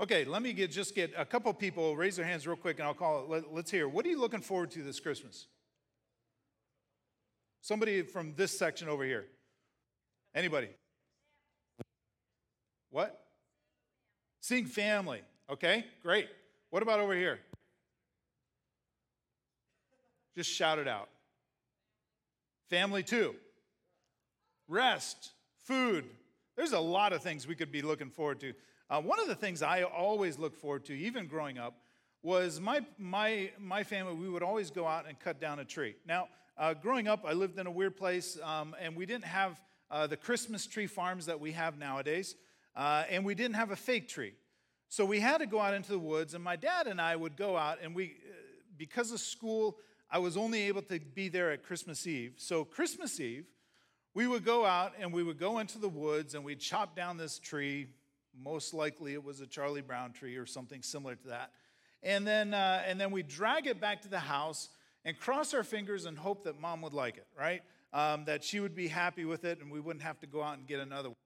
Okay, let me get just get a couple people raise their hands real quick and I'll call it. Let, let's hear. What are you looking forward to this Christmas? Somebody from this section over here. Anybody? What? Seeing family. Okay, great. What about over here? Just shout it out. Family too. Rest, food. There's a lot of things we could be looking forward to. Uh, one of the things I always looked forward to, even growing up, was my, my, my family, we would always go out and cut down a tree. Now, uh, growing up, I lived in a weird place, um, and we didn't have uh, the Christmas tree farms that we have nowadays, uh, and we didn't have a fake tree. So we had to go out into the woods, and my dad and I would go out, and we, uh, because of school, I was only able to be there at Christmas Eve. So, Christmas Eve, we would go out and we would go into the woods and we'd chop down this tree. Most likely it was a Charlie Brown tree or something similar to that. And then, uh, and then we'd drag it back to the house and cross our fingers and hope that mom would like it, right? Um, that she would be happy with it and we wouldn't have to go out and get another one.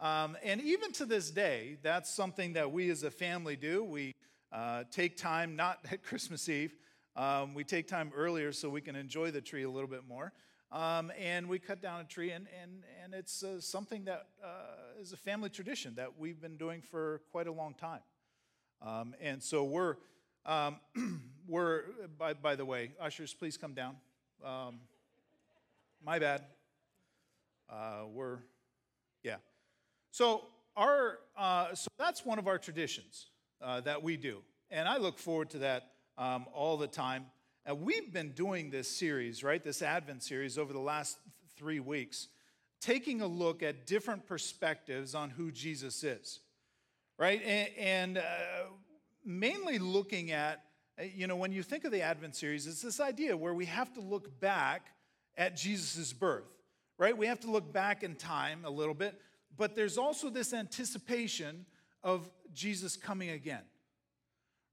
Um, and even to this day, that's something that we as a family do. We uh, take time, not at Christmas Eve, um, we take time earlier so we can enjoy the tree a little bit more. Um, and we cut down a tree, and, and, and it's uh, something that uh, is a family tradition that we've been doing for quite a long time. Um, and so we're, um, we're by, by the way, ushers, please come down. Um, my bad. Uh, we're, yeah. So, our, uh, so that's one of our traditions uh, that we do. And I look forward to that um, all the time. And we've been doing this series, right? This Advent series over the last three weeks, taking a look at different perspectives on who Jesus is, right? And, and uh, mainly looking at, uh, you know, when you think of the Advent series, it's this idea where we have to look back at Jesus' birth, right? We have to look back in time a little bit, but there's also this anticipation of Jesus coming again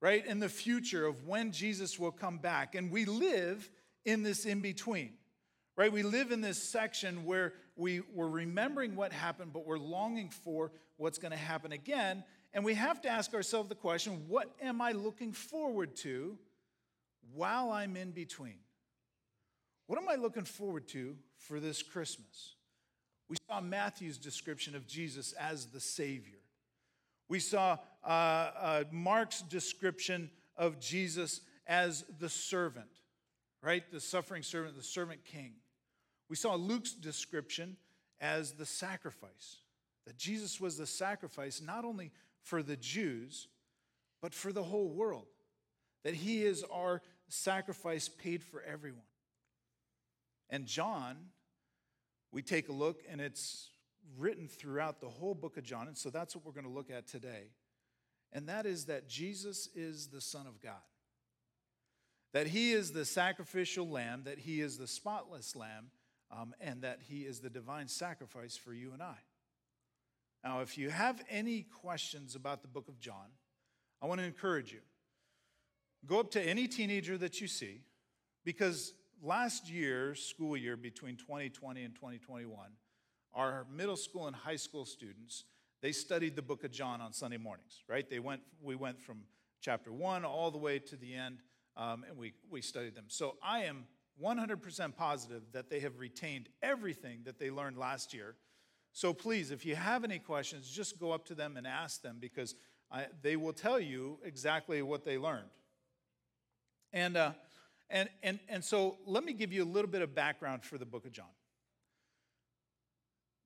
right? In the future of when Jesus will come back. And we live in this in between, right? We live in this section where we, we're remembering what happened, but we're longing for what's going to happen again. And we have to ask ourselves the question what am I looking forward to while I'm in between? What am I looking forward to for this Christmas? We saw Matthew's description of Jesus as the Savior. We saw uh, uh, Mark's description of Jesus as the servant, right? The suffering servant, the servant king. We saw Luke's description as the sacrifice, that Jesus was the sacrifice not only for the Jews, but for the whole world, that he is our sacrifice paid for everyone. And John, we take a look, and it's written throughout the whole book of John. And so that's what we're going to look at today. And that is that Jesus is the Son of God. That he is the sacrificial lamb, that he is the spotless lamb, um, and that he is the divine sacrifice for you and I. Now, if you have any questions about the book of John, I want to encourage you. Go up to any teenager that you see, because last year, school year between 2020 and 2021, our middle school and high school students, they studied the book of John on Sunday mornings, right? They went, we went from chapter one all the way to the end, um, and we, we studied them. So I am 100% positive that they have retained everything that they learned last year. So please, if you have any questions, just go up to them and ask them because I, they will tell you exactly what they learned. And, uh, and, and, and so let me give you a little bit of background for the book of John.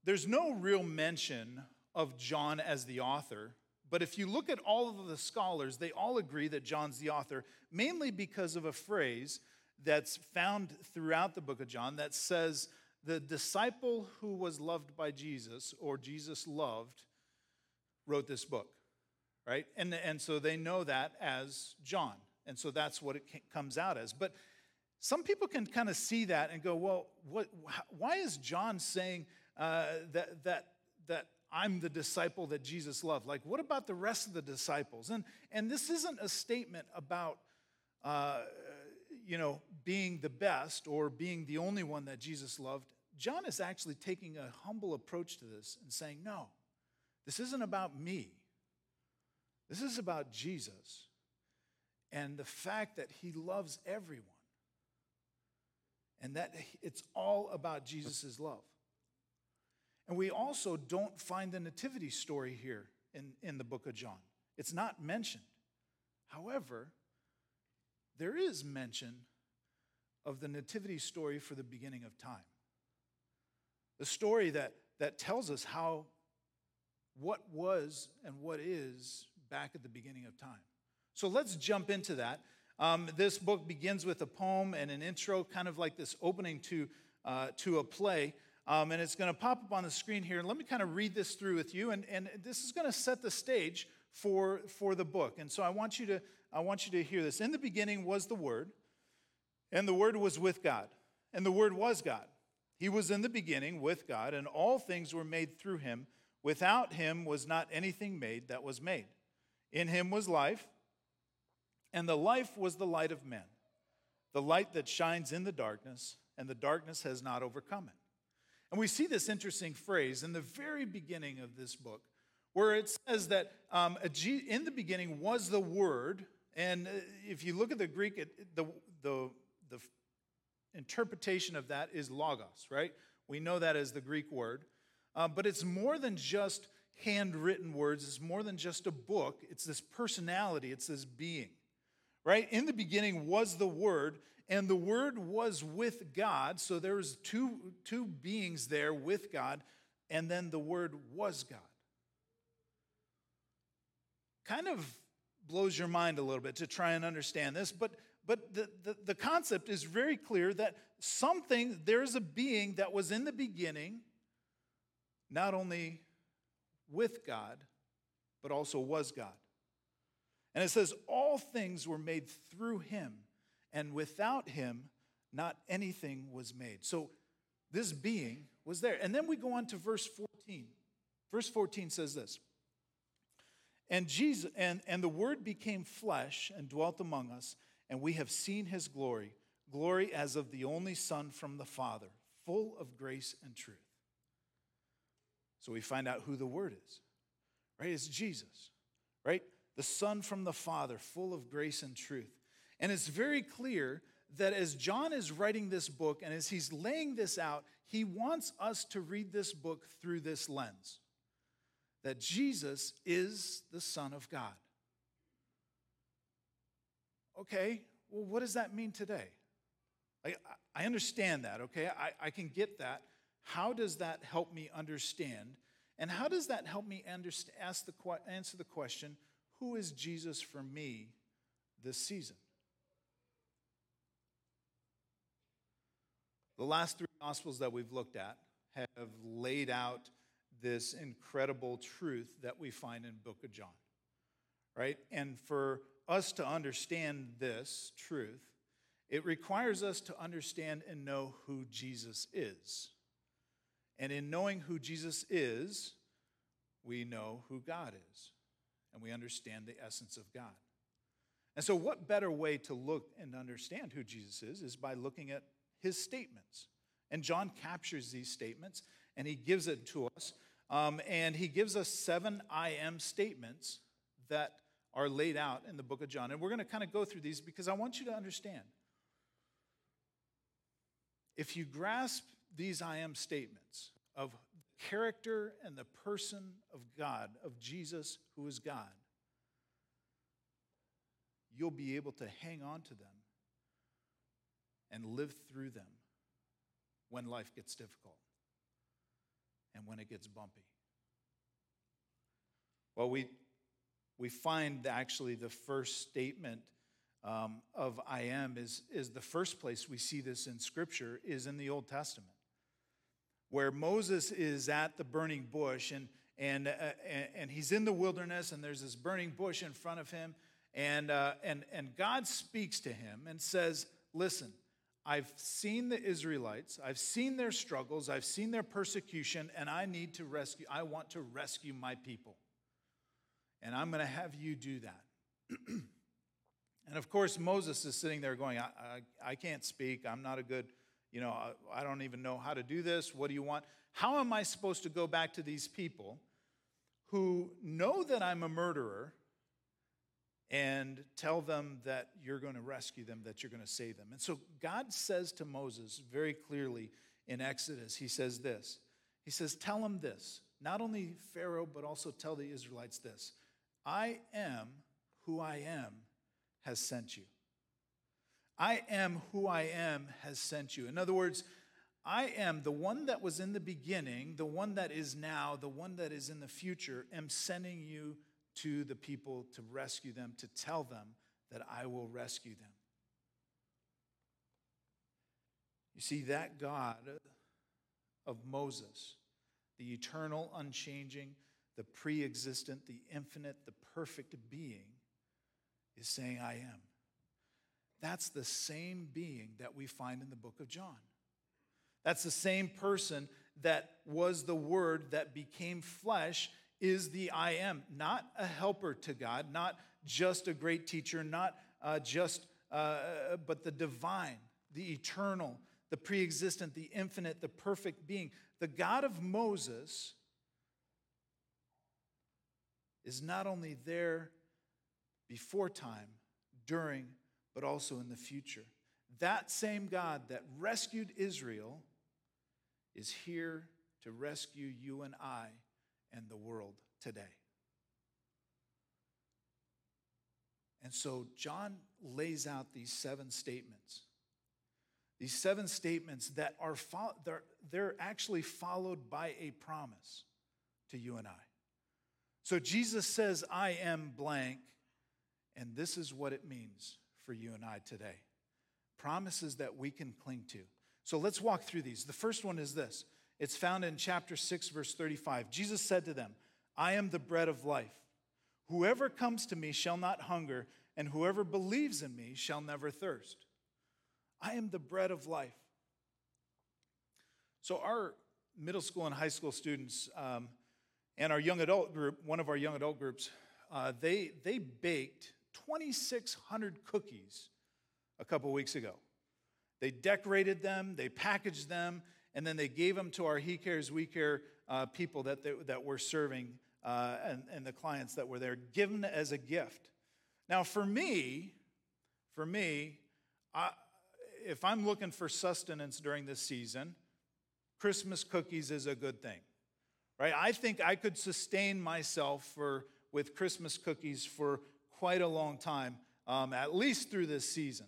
There's no real mention of John as the author, but if you look at all of the scholars, they all agree that John's the author, mainly because of a phrase that's found throughout the book of John that says, The disciple who was loved by Jesus, or Jesus loved, wrote this book, right? And, and so they know that as John. And so that's what it comes out as. But some people can kind of see that and go, well, what, why is John saying uh, that, that, that I'm the disciple that Jesus loved. Like, what about the rest of the disciples? And, and this isn't a statement about, uh, you know, being the best or being the only one that Jesus loved. John is actually taking a humble approach to this and saying, no, this isn't about me. This is about Jesus and the fact that he loves everyone and that it's all about Jesus' love. And we also don't find the nativity story here in, in the book of John. It's not mentioned. However, there is mention of the nativity story for the beginning of time. The story that, that tells us how what was and what is back at the beginning of time. So let's jump into that. Um, this book begins with a poem and an intro, kind of like this opening to, uh, to a play. Um, and it's going to pop up on the screen here. Let me kind of read this through with you. And, and this is going to set the stage for, for the book. And so I want, you to, I want you to hear this. In the beginning was the Word, and the Word was with God, and the Word was God. He was in the beginning with God, and all things were made through him. Without him was not anything made that was made. In him was life and the life was the light of men, the light that shines in the darkness, and the darkness has not overcome it. And we see this interesting phrase in the very beginning of this book, where it says that um, in the beginning was the Word. And uh, if you look at the Greek, it, the, the, the interpretation of that is logos, right? We know that as the Greek word. Uh, but it's more than just handwritten words, it's more than just a book. It's this personality, it's this being right? In the beginning was the Word, and the Word was with God. So there was two, two beings there with God, and then the Word was God. Kind of blows your mind a little bit to try and understand this, but, but the, the, the concept is very clear that something, there's a being that was in the beginning, not only with God, but also was God. And it says, All things were made through him, and without him, not anything was made. So this being was there. And then we go on to verse 14. Verse 14 says this. And Jesus and, and the word became flesh and dwelt among us, and we have seen his glory, glory as of the only Son from the Father, full of grace and truth. So we find out who the word is. Right? It's Jesus. Right? the Son from the Father, full of grace and truth. And it's very clear that as John is writing this book and as he's laying this out, he wants us to read this book through this lens that Jesus is the Son of God. Okay, well, what does that mean today? I, I understand that, okay? I, I can get that. How does that help me understand? And how does that help me ask the, answer the question who is Jesus for me this season? The last three Gospels that we've looked at have laid out this incredible truth that we find in book of John. Right? And for us to understand this truth, it requires us to understand and know who Jesus is. And in knowing who Jesus is, we know who God is and we understand the essence of God. And so, what better way to look and understand who Jesus is is by looking at his statements. And John captures these statements and he gives it to us. Um, and he gives us seven I am statements that are laid out in the book of John. And we're going to kind of go through these because I want you to understand. If you grasp these I am statements of character and the person of God, of Jesus, who is God, you'll be able to hang on to them and live through them when life gets difficult and when it gets bumpy. Well, we, we find actually the first statement um, of I am is, is the first place we see this in Scripture is in the Old Testament where Moses is at the burning bush and, and, uh, and he's in the wilderness and there's this burning bush in front of him. And, uh, and, and God speaks to him and says, Listen, I've seen the Israelites, I've seen their struggles, I've seen their persecution, and I need to rescue, I want to rescue my people. And I'm going to have you do that. and of course, Moses is sitting there going, I, I, I can't speak, I'm not a good you know, I, don't even know how to do this. What do you want? How am I supposed to go back to these people who know that I'm a murderer and tell them that you're going to rescue them, that you're going to save them. And so God says to Moses very clearly in Exodus, He says this He says, Tell them this, not only Pharaoh, but also tell the Israelites this I am who I am has sent you. I am who I am has sent you. In other words, I am the one that was in the beginning, the one that is now, the one that is in the future, am sending you to the people to rescue them, to tell them that I will rescue them. You see, that God of Moses, the eternal, unchanging, the pre existent, the infinite, the perfect being, is saying, I am. That's the same being that we find in the book of John. That's the same person that was the Word that became flesh, is the I am. Not a helper to God, not just a great teacher, not uh, just, uh, but the divine, the eternal, the pre existent, the infinite, the perfect being. The God of Moses is not only there before time, during, but also in the future. That same God that rescued Israel is here to rescue you and I and the world today. And so John lays out these seven statements. These seven statements that are fo- they're, they're actually followed by a promise to you and I. So Jesus says, I am blank, and this is what it means for you and I today. Promises that we can cling to. So let's walk through these. The first one is this it's found in chapter 6, verse 35. Jesus said to them, I am the bread of life. Whoever comes to me shall not hunger, and whoever believes in me shall never thirst. I am the bread of life. So, our middle school and high school students um, and our young adult group, one of our young adult groups, uh, they, they baked 2,600 cookies a couple weeks ago. They decorated them, they packaged them, and then they gave them to our He Cares, We Care uh, people that, they, that we're serving uh, and, and the clients that were there, given as a gift. Now, for me, for me, I, if I'm looking for sustenance during this season, Christmas cookies is a good thing, right? I think I could sustain myself for, with Christmas cookies for quite a long time, um, at least through this season.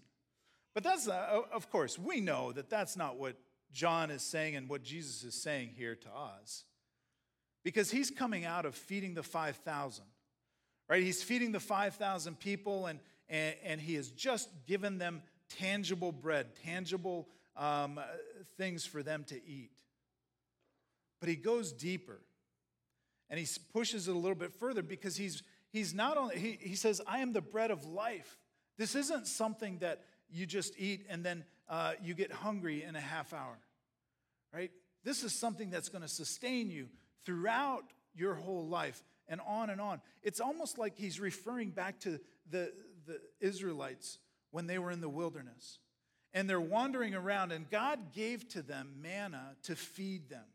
But that's, uh, of course, we know that that's not what John is saying and what Jesus is saying here to us. Because he's coming out of feeding the 5,000, right? He's feeding the 5,000 people, and, and, and, he has just given them tangible bread, tangible um, things for them to eat. But he goes deeper and he pushes it a little bit further because he's, he's not only, he, he says, I am the bread of life. This isn't something that you just eat and then uh, you get hungry in a half hour, right? This is something that's going to sustain you throughout your whole life and on and on. It's almost like he's referring back to the, the Israelites when they were in the wilderness. And they're wandering around, and God gave to them manna to feed them.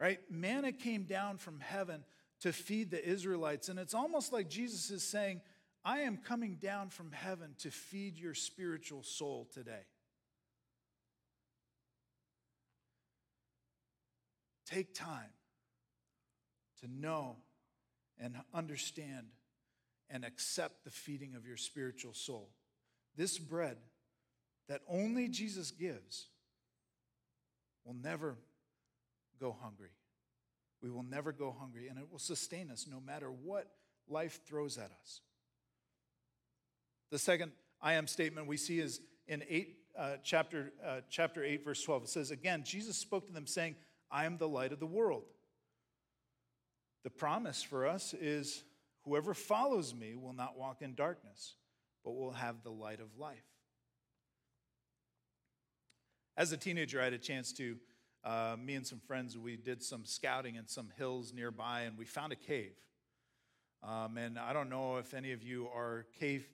Right? Manna came down from heaven to feed the Israelites. And it's almost like Jesus is saying, I am coming down from heaven to feed your spiritual soul today. Take time to know and understand and accept the feeding of your spiritual soul. This bread that only Jesus gives will never go hungry. We will never go hungry, and it will sustain us no matter what life throws at us. The second I am statement we see is in eight, uh, chapter, uh, chapter 8, verse 12. It says, Again, Jesus spoke to them, saying, I am the light of the world. The promise for us is whoever follows me will not walk in darkness, but will have the light of life. As a teenager, I had a chance to, uh, me and some friends, we did some scouting in some hills nearby, and we found a cave. Um, and I don't know if any of you are cave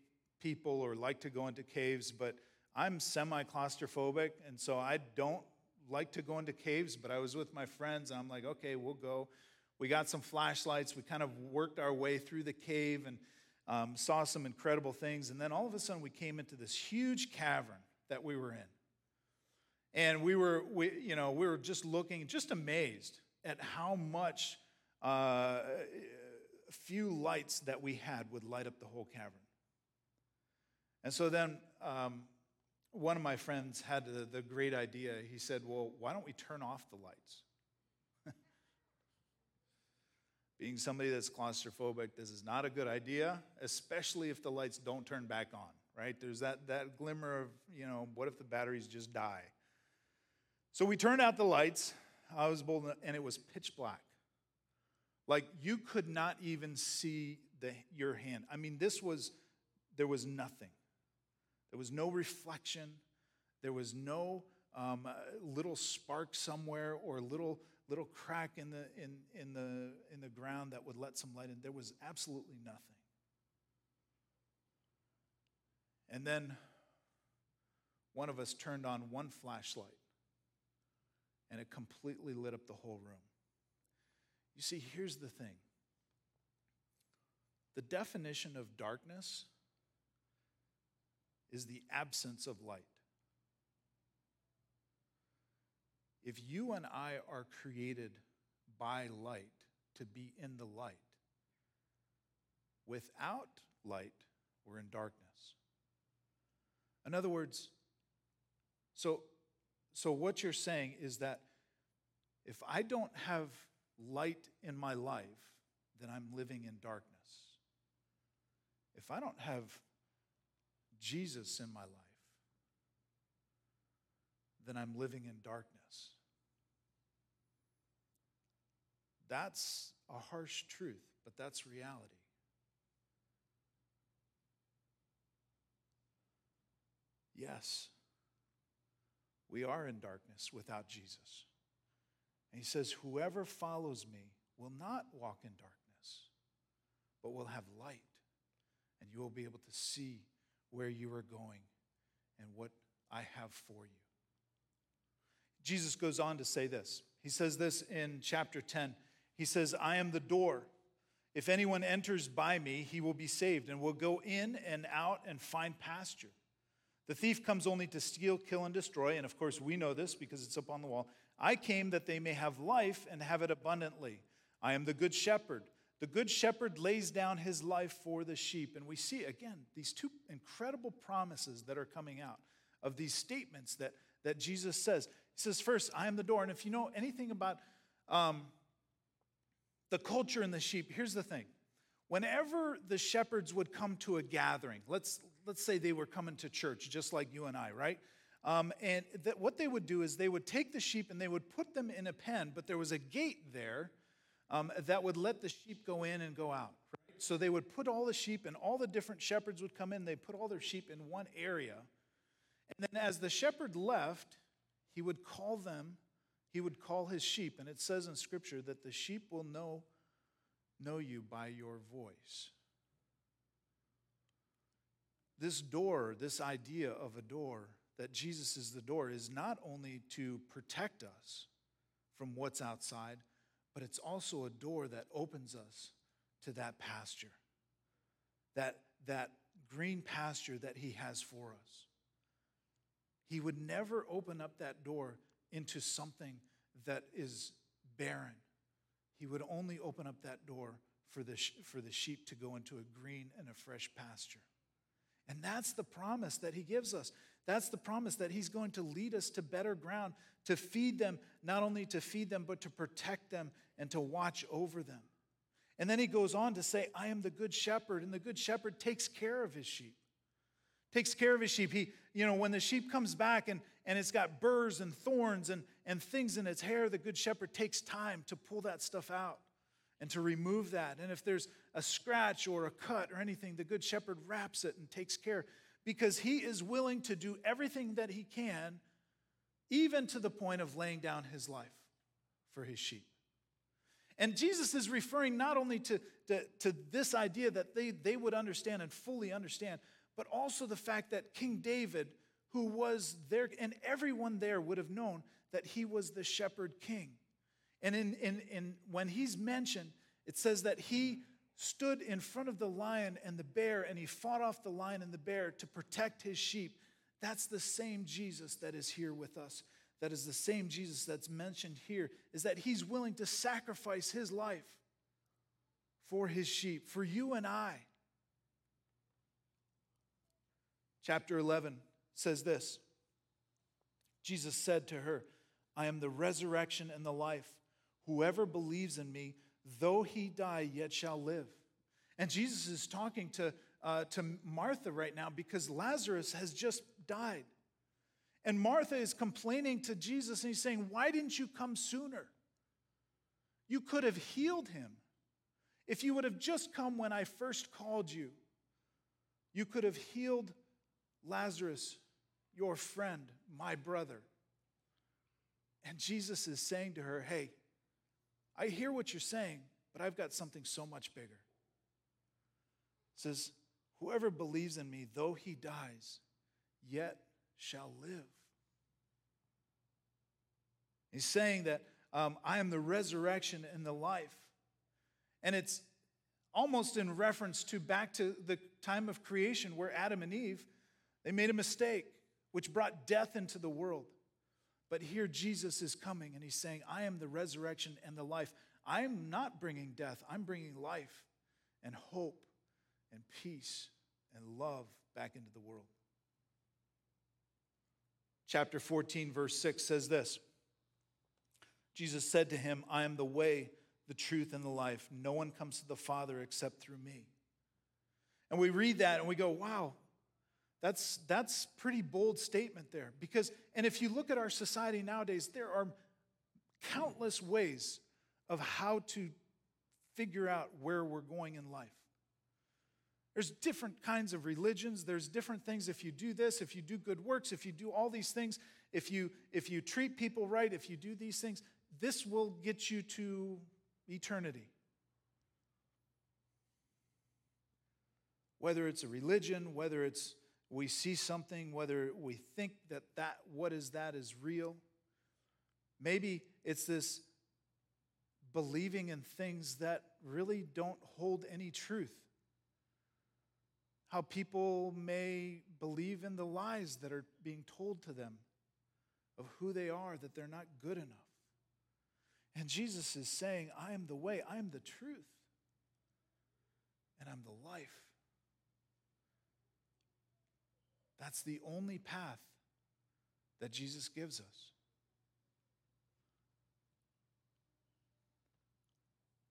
people or like to go into caves, but I'm semi claustrophobic, and so I don't like to go into caves. But I was with my friends, and I'm like, okay, we'll go. We got some flashlights. We kind of worked our way through the cave, and um, saw some incredible things. And then all of a sudden, we came into this huge cavern that we were in. And we were, we, you know, we were just looking, just amazed at how much uh, few lights that we had would light up the whole cavern. And so then um, one of my friends had the, the great idea. He said, Well, why don't we turn off the lights? Being somebody that's claustrophobic, this is not a good idea, especially if the lights don't turn back on, right? There's that, that glimmer of, you know, what if the batteries just die? So we turned out the lights. I was bold, and it was pitch black. Like you could not even see the, your hand. I mean, this was, there was nothing. There was no reflection. There was no um, uh, little spark somewhere or little little crack in the in, in the in the ground that would let some light in. There was absolutely nothing. And then one of us turned on one flashlight and it completely lit up the whole room. You see, here's the thing the definition of darkness is the absence of light. If you and I are created by light to be in the light, without light, we're in darkness. In other words, so, so what you're saying is that if I don't have light in my life, then I'm living in darkness. If I don't have Jesus in my life, then I'm living in darkness. That's a harsh truth, but that's reality. Yes, we are in darkness without Jesus. And he says, Whoever follows me will not walk in darkness, but will have light, and you will be able to see where you are going and what I have for you. Jesus goes on to say this. He says this in chapter 10. He says, I am the door. If anyone enters by me, he will be saved and will go in and out and find pasture. The thief comes only to steal, kill, and destroy. And of course, we know this because it's up on the wall. I came that they may have life and have it abundantly. I am the good shepherd. The good shepherd lays down his life for the sheep. And we see, again, these two incredible promises that are coming out of these statements that, that Jesus says. He says, First, I am the door. And if you know anything about um, the culture and the sheep, here's the thing. Whenever the shepherds would come to a gathering, let's, let's say they were coming to church, just like you and I, right? Um, and that what they would do is they would take the sheep and they would put them in a pen, but there was a gate there um, that would let the sheep go in and go out. Right? So they would put all the sheep, and all the different shepherds would come in. They put all their sheep in one area. And then as the shepherd left, he would call them, he would call his sheep. And it says in Scripture that the sheep will know, know you by your voice. This door, this idea of a door, that Jesus is the door is not only to protect us from what's outside, but it's also a door that opens us to that pasture, that, that green pasture that He has for us. He would never open up that door into something that is barren. He would only open up that door for the, for the sheep to go into a green and a fresh pasture. And that's the promise that he gives us. That's the promise that He's going to lead us to better ground, to feed them, not only to feed them, but to protect them and to watch over them. And then He goes on to say, I am the good shepherd, and the good shepherd takes care of his sheep. Takes care of his sheep. He, you know, when the sheep comes back and, and it's got burrs and thorns and, and things in its hair, the good shepherd takes time to pull that stuff out and to remove that. And if there's a scratch or a cut or anything, the good shepherd wraps it and takes care because he is willing to do everything that he can, even to the point of laying down his life for his sheep. And Jesus is referring not only to, to, to, this idea that they, they would understand and fully understand, but also the fact that King David, who was there, and everyone there would have known that he was the shepherd king. And in, in, in, when he's mentioned, it says that he stood in front of the lion and the bear and he fought off the lion and the bear to protect his sheep. That's the same Jesus that is here with us. That is the same Jesus that's mentioned here, is that he's willing to sacrifice his life for his sheep, for you and I. Chapter 11 says this Jesus said to her, I am the resurrection and the life. Whoever believes in me, though he die, yet shall live. And Jesus is talking to, uh, to Martha right now because Lazarus has just died. And Martha is complaining to Jesus and he's saying, Why didn't you come sooner? You could have healed him. If you would have just come when I first called you, you could have healed Lazarus, your friend, my brother. And Jesus is saying to her, Hey, I hear what you're saying, but I've got something so much bigger. It says, Whoever believes in me, though he dies, yet shall live. He's saying that um, I am the resurrection and the life. And it's almost in reference to back to the time of creation where Adam and Eve, they made a mistake, which brought death into the world. But here Jesus is coming and he's saying, I am the resurrection and the life. I'm not bringing death, I'm bringing life and hope and peace and love back into the world. Chapter 14, verse 6 says this Jesus said to him, I am the way, the truth, and the life. No one comes to the Father except through me. And we read that and we go, wow, that's, that's pretty bold statement there. Because, and if you look at our society nowadays, there are countless ways of how to figure out where we're going in life. There's different kinds of religions. There's different things. If you do this, if you do good works, if you do all these things, if you, if you treat people right, if you do these things, this will get you to eternity. Whether it's a religion, whether it's we see something, whether we think that, that what is that is real. Maybe it's this believing in things that really don't hold any truth. How people may believe in the lies that are being told to them of who they are, that they're not good enough. And Jesus is saying, I am the way, I am the truth, and I'm the life. That's the only path that Jesus gives us.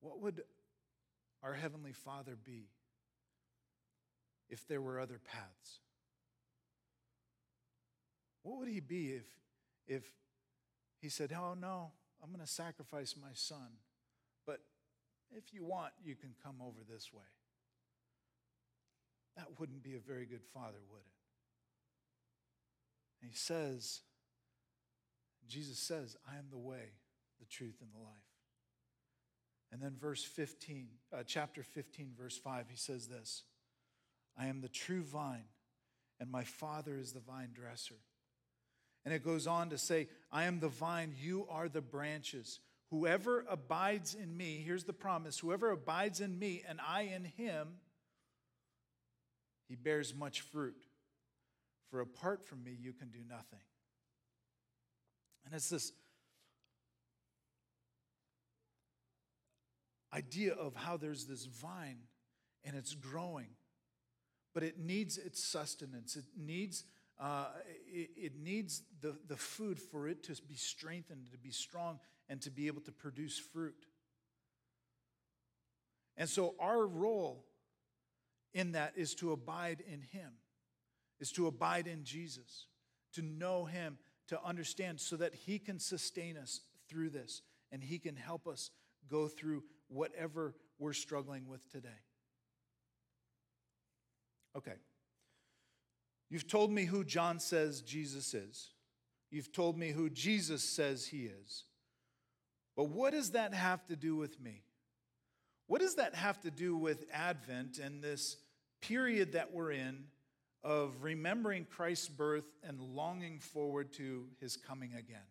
What would our Heavenly Father be if there were other paths? What would He be if, if He said, Oh, no, I'm going to sacrifice my son, but if you want, you can come over this way? That wouldn't be a very good father, would it? And he says, Jesus says, I am the way, the truth, and the life. And then verse 15, uh, chapter 15, verse 5, he says this I am the true vine, and my Father is the vine dresser. And it goes on to say, I am the vine, you are the branches. Whoever abides in me, here's the promise whoever abides in me and I in him, he bears much fruit. For apart from me, you can do nothing. And it's this idea of how there's this vine and it's growing, but it needs its sustenance. It needs, uh, it, it needs the, the food for it to be strengthened, to be strong, and to be able to produce fruit. And so, our role in that is to abide in Him is to abide in Jesus, to know Him, to understand, so that He can sustain us through this and He can help us go through whatever we're struggling with today. Okay. You've told me who John says Jesus is. You've told me who Jesus says he is. But what does that have to do with me? What does that have to do with Advent and this period that we're in of remembering Christ's birth and longing forward to his coming again.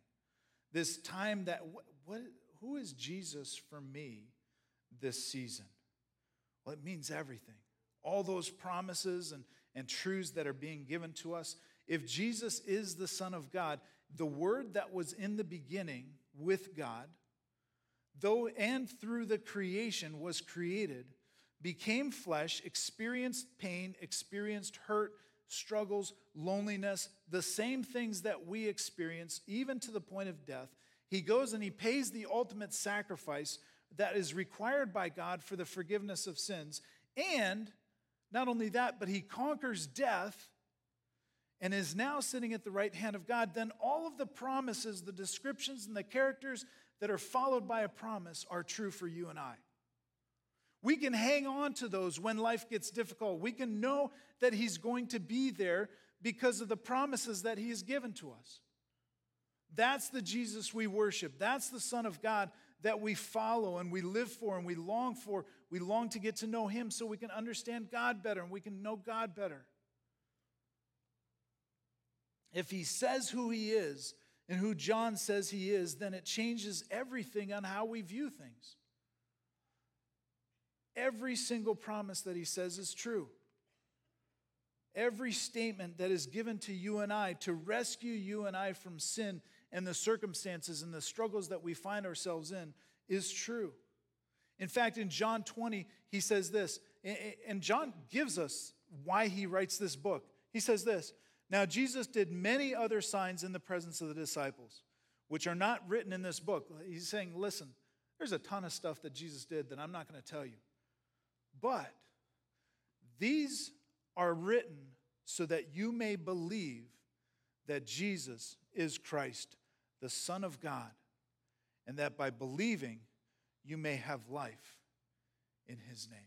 This time that, what, what, who is Jesus for me this season? Well, it means everything. All those promises and, and truths that are being given to us. If Jesus is the Son of God, the Word that was in the beginning with God, though and through the creation was created, became flesh, experienced pain, experienced hurt, struggles, loneliness, the same things that we experience, even to the point of death. He goes and he pays the ultimate sacrifice that is required by God for the forgiveness of sins. And not only that, but he conquers death and is now sitting at the right hand of God. Then all of the promises, the descriptions, and the characters that are followed by a promise are true for you and I. We can hang on to those when life gets difficult. We can know that He's going to be there because of the promises that He has given to us. That's the Jesus we worship. That's the Son of God that we follow and we live for and we long for. We long to get to know Him so we can understand God better and we can know God better. If He says who He is and who John says He is, then it changes everything on how we view things. Every single promise that he says is true. Every statement that is given to you and I to rescue you and I from sin and the circumstances and the struggles that we find ourselves in is true. In fact, in John 20, he says this, and John gives us why he writes this book. He says this Now, Jesus did many other signs in the presence of the disciples, which are not written in this book. He's saying, Listen, there's a ton of stuff that Jesus did that I'm not going to tell you. But these are written so that you may believe that Jesus is Christ, the Son of God, and that by believing you may have life in his name.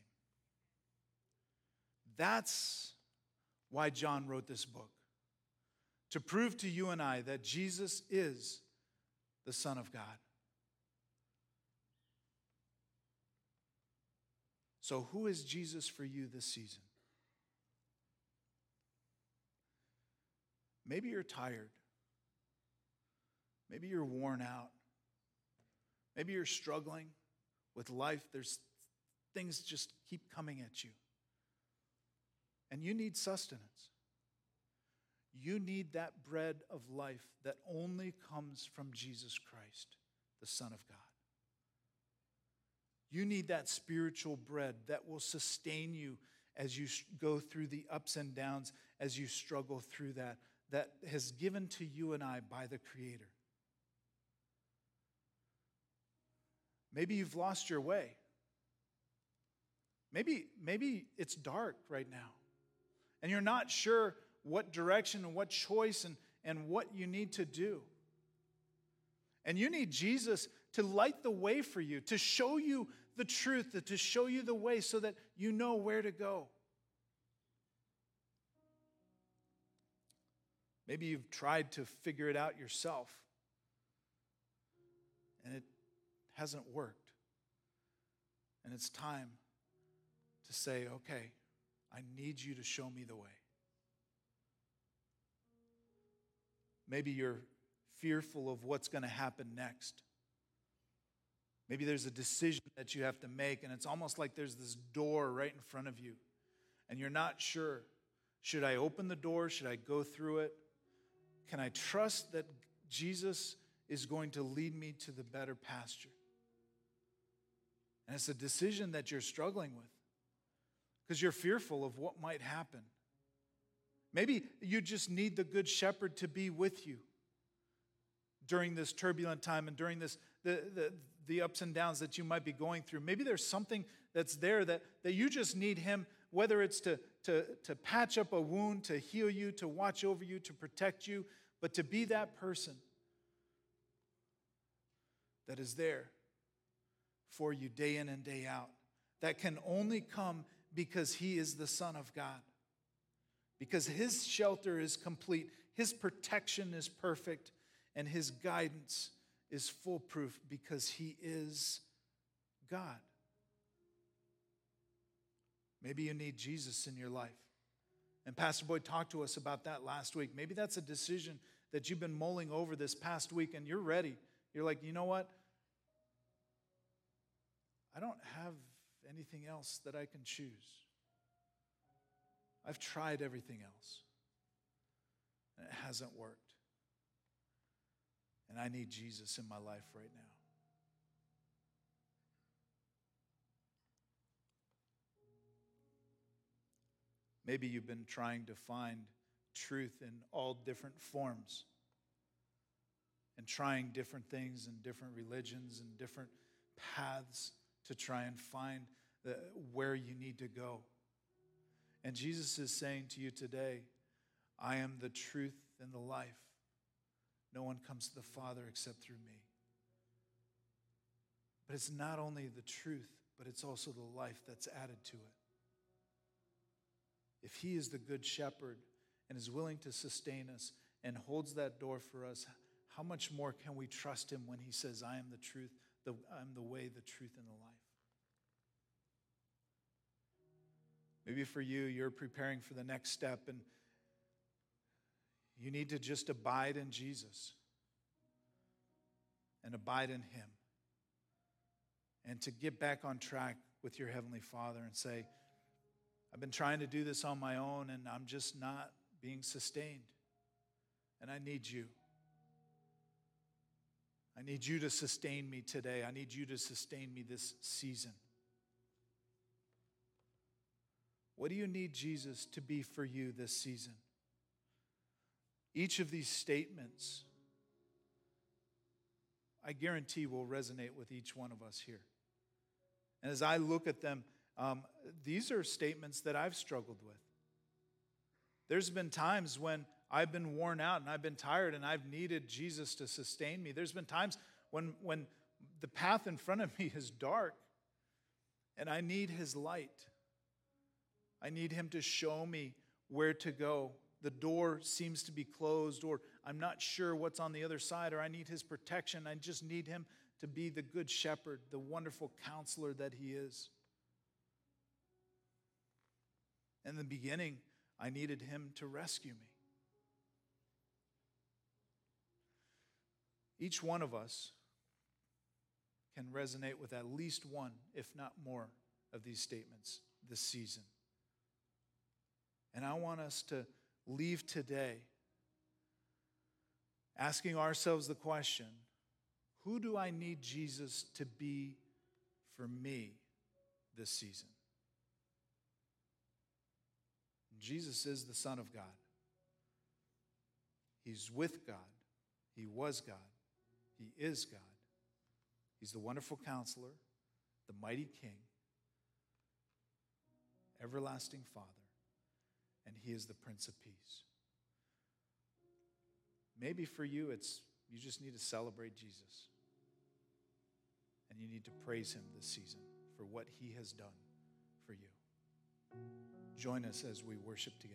That's why John wrote this book to prove to you and I that Jesus is the Son of God. So, who is Jesus for you this season? Maybe you're tired. Maybe you're worn out. Maybe you're struggling with life. There's things just keep coming at you. And you need sustenance. You need that bread of life that only comes from Jesus Christ, the Son of God. You need that spiritual bread that will sustain you as you go through the ups and downs, as you struggle through that, that has given to you and I by the Creator. Maybe you've lost your way. Maybe, maybe it's dark right now, and you're not sure what direction and what choice and, and what you need to do. And you need Jesus to light the way for you, to show you the truth, to show you the way so that you know where to go. Maybe you've tried to figure it out yourself and it hasn't worked. And it's time to say, okay, I need you to show me the way. Maybe you're fearful of what's going to happen next. Maybe there's a decision that you have to make, and it's almost like there's this door right in front of you, and you're not sure. Should I open the door? Should I go through it? Can I trust that Jesus is going to lead me to the better pasture? And it's a decision that you're struggling with because you're fearful of what might happen. Maybe you just need the good shepherd to be with you during this turbulent time and during this the, the, the ups and downs that you might be going through. Maybe there's something that's there that, that you just need Him, whether it's to, to, to patch up a wound, to heal you, to watch over you, to protect you, but to be that person that is there for you day in and day out. That can only come because He is the Son of God. Because His shelter is complete, His protection is perfect, and His guidance is foolproof because he is God. Maybe you need Jesus in your life. And Pastor Boyd talked to us about that last week. Maybe that's a decision that you've been mulling over this past week and you're ready. You're like, you know what? I don't have anything else that I can choose. I've tried everything else, and it hasn't worked. And I need Jesus in my life right now. Maybe you've been trying to find truth in all different forms and trying different things and different religions and different paths to try and find the, where you need to go. And Jesus is saying to you today, I am the truth and the life. No one comes to the Father except through me. But it's not only the truth, but it's also the life that's added to it. If He is the good shepherd and is willing to sustain us and holds that door for us, how much more can we trust Him when He says, I am the truth, the, I'm the way, the truth, and the life? Maybe for you, you're preparing for the next step and you need to just abide in Jesus and abide in Him. And to get back on track with your Heavenly Father and say, I've been trying to do this on my own and I'm just not being sustained. And I need you. I need you to sustain me today. I need you to sustain me this season. What do you need Jesus to be for you this season? Each of these statements, I guarantee, will resonate with each one of us here. And as I look at them, um, these are statements that I've struggled with. There's been times when I've been worn out and I've been tired and I've needed Jesus to sustain me. There's been times when, when the path in front of me is dark and I need His light. I need Him to show me where to go. The door seems to be closed, or I'm not sure what's on the other side, or I need His protection. I just need Him to be the good shepherd, the wonderful counselor that He is. In the beginning, I needed Him to rescue me. Each one of us can resonate with at least one, if not more, of these statements this season. And I want us to leave today asking ourselves the question who do I need Jesus to be for me this season? Jesus is the Son of God. He's with God. He was God. He is God. He's the wonderful counselor, the mighty King, everlasting Father and he is the Prince of Peace. Maybe for you, it's you just need to celebrate Jesus. And you need to praise him this season for what he has done for you. Join us as we worship together.